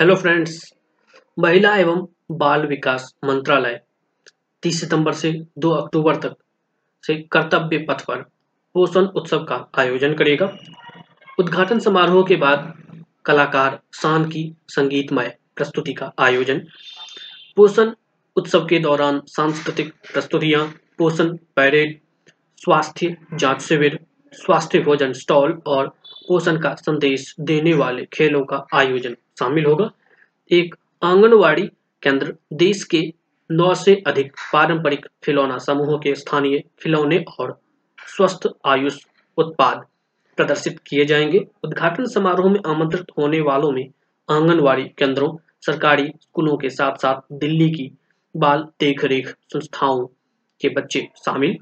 Hello friends महिला एवं बाल विकास मंत्रालय 30 सितंबर से 2 अक्टूबर तक से कर्तव्य पथ पर पोषण उत्सव का आयोजन करेगा। उद्घाटन समारोह के बाद कलाकार शान की संगीतमय प्रस्तुति का आयोजन, पोषण उत्सव के दौरान सांस्कृतिक प्रस्तुतियाँ, पोषण पैरेड, स्वास्थ्य जाँच शिविर, स्वास्थ्य भोजन स्टॉल और पोषण का संदेश देने वाले खेलों का आयोजन। शामिल होगा। एक आंगनवाड़ी केंद्र देश के नौ से अधिक पारंपरिक खिलौना समूहों के स्थानीय खिलौने और स्वस्थ आयुष उत्पाद प्रदर्शित किए जाएँगे। उद्घाटन समारोह में आमंत्रित होने वालों में आंगनवाड़ी केंद्रों, सरकारी स्कूलों के साथ साथ दिल्ली की बाल देखरेख संस्थाओं के बच्चे शामिल।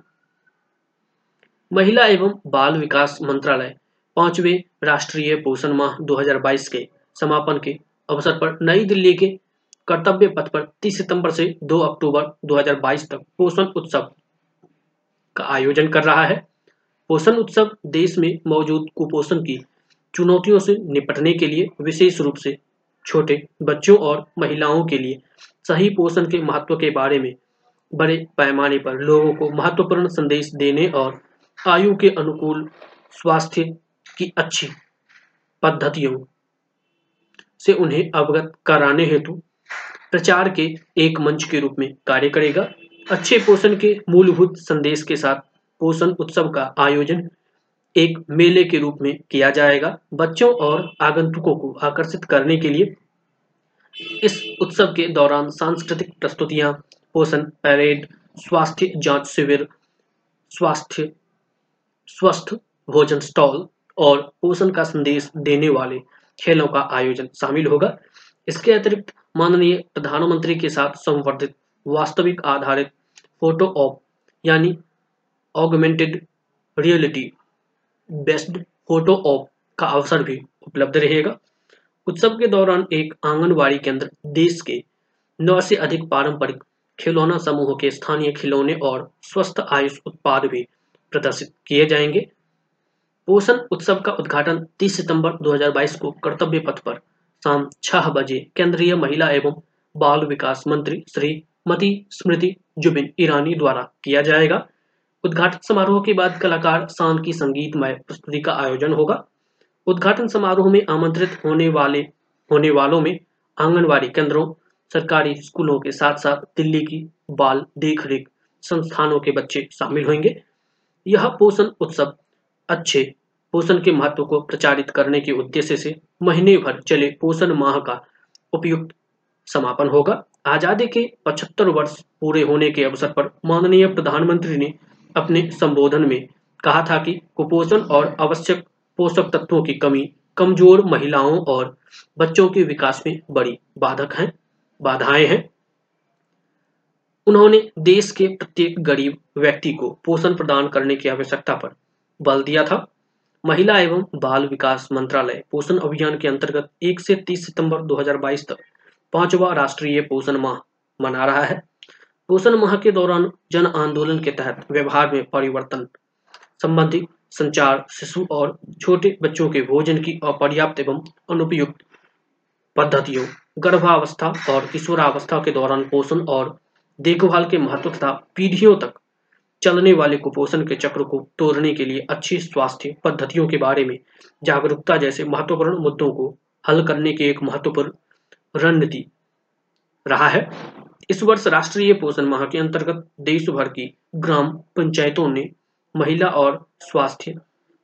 महिला एवं बाल विकास मंत्रालय पाँचवें राष्ट्रीय पोषण माह 2022 के समापन के अवसर पर नई दिल्ली के कर्तव्य पथ पर 30 सितंबर से 2 अक्टूबर 2022 तक पोषण उत्सव का आयोजन कर रहा है। पोषण उत्सव देश में मौजूद कुपोषण की चुनौतियों से निपटने के लिए विशेष रूप से छोटे बच्चों और महिलाओं के लिए सही पोषण के महत्व के बारे में बड़े पैमाने पर लोगों को महत्वपूर्ण संदेश देने और आयु के अनुकूल स्वास्थ्य की अच्छी पद्धतियों से उन्हें अवगत कराने हेतु प्रचार के एक मंच के रूप में कार्य करेगा। अच्छे पोषण के मूलभूत संदेश के साथ पोषण उत्सव का आयोजन एक मेले के रूप में किया जाएगा। बच्चों और आगंतुकों को आकर्षित करने के लिए इस उत्सव के दौरान सांस्कृतिक प्रस्तुतियाँ, पोषण परेड, स्वास्थ्य जाँच शिविर, स्वास्थ्य, स्वस्थ भोजन स्टॉल और पोषण का संदेश देने वाले खेलों का आयोजन शामिल होगा। इसके अतिरिक्त माननीय प्रधानमंत्री के साथ संवर्धित वास्तविक आधारित फ़ोटो ऑप, यानी augmented reality based photo op का अवसर भी उपलब्ध रहेगा। उत्सव के दौरान एक आंगनबाड़ी केंद्र देश के नौ से अधिक पारंपरिक खिलौना समूह के स्थानीय खिलौने और स्वस्थ आयुष उत्पाद भी प्रदर्शित किए जाएँगे। पोषण उत्सव का उद्घाटन 30 सितंबर 2022 को कर्तव्य पथ पर शाम छह बजे केंद्रीय महिला एवं बाल विकास मंत्री श्रीमती स्मृति जुबिन ईरानी द्वारा किया जाएगा। उद्घाटन समारोह के बाद कलाकार शान की संगीतमय प्रस्तुति का आयोजन होगा। उद्घाटन समारोह में आमंत्रित होने वाले, होने वालों में आंगनबाड़ी केंद्रों, सरकारी स्कूलों के साथ साथ दिल्ली की बाल देख रेख संस्थानों के बच्चे शामिल होंगे। यह पोषण उत्सव अच्छे पोषण के महत्व को प्रचारित करने के उद्देश्य से महीने भर चले पोषण माह का उपयुक्त समापन होगा। आज़ादी के 75 वर्ष पूरे होने के अवसर पर माननीय प्रधानमंत्री ने अपने संबोधन में कहा था कि कुपोषण और आवश्यक पोषक तत्वों की कमी कमज़ोर महिलाओं और बच्चों के विकास में बड़ी बाधक हैं, बाधाएँ हैं। उन्होंने देश के प्रत्येक गरीब व्यक्ति को पोषण प्रदान करने की आवश्यकता पर बल दिया था। महिला एवं बाल विकास मंत्रालय पोषण अभियान के अंतर्गत 1 से 30 सितंबर 2022 तक पांचवा राष्ट्रीय पोषण माह मना रहा है। पोषण माह के दौरान जन आंदोलन के तहत व्यवहार में परिवर्तन, संबंधी संचार, शिशु और छोटे बच्चों के भोजन की अपर्याप्त एवं अनुपयुक्त पद्धतियों, गर्भावस्था और किशोरावस्था के दौरान पोषण और देखभाल के महत्व तथा पीढ़ियों तक चलने वाले कुपोषण के चक्र को तोड़ने के लिए अच्छी स्वास्थ्य पद्धतियों के बारे में जागरूकता जैसे महत्वपूर्ण मुद्दों को हल करने की एक महत्वपूर्ण रणनीति रहा है। इस वर्ष राष्ट्रीय पोषण माह के अंतर्गत देश भर की ग्राम पंचायतों ने महिला और स्वास्थ्य,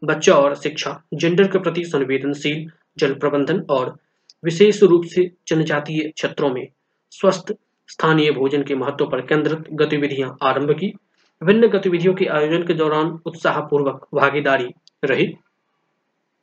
बच्चा और शिक्षा जेंडर के प्रति संवेदनशील जल प्रबंधन और विशेष रूप से जनजातीय क्षेत्रों में स्वस्थ स्थानीय भोजन के महत्व पर केंद्रित गतिविधियाँ आरंभ की। विभिन्न गतिविधियों के आयोजन के दौरान उत्साहपूर्वक भागीदारी रही।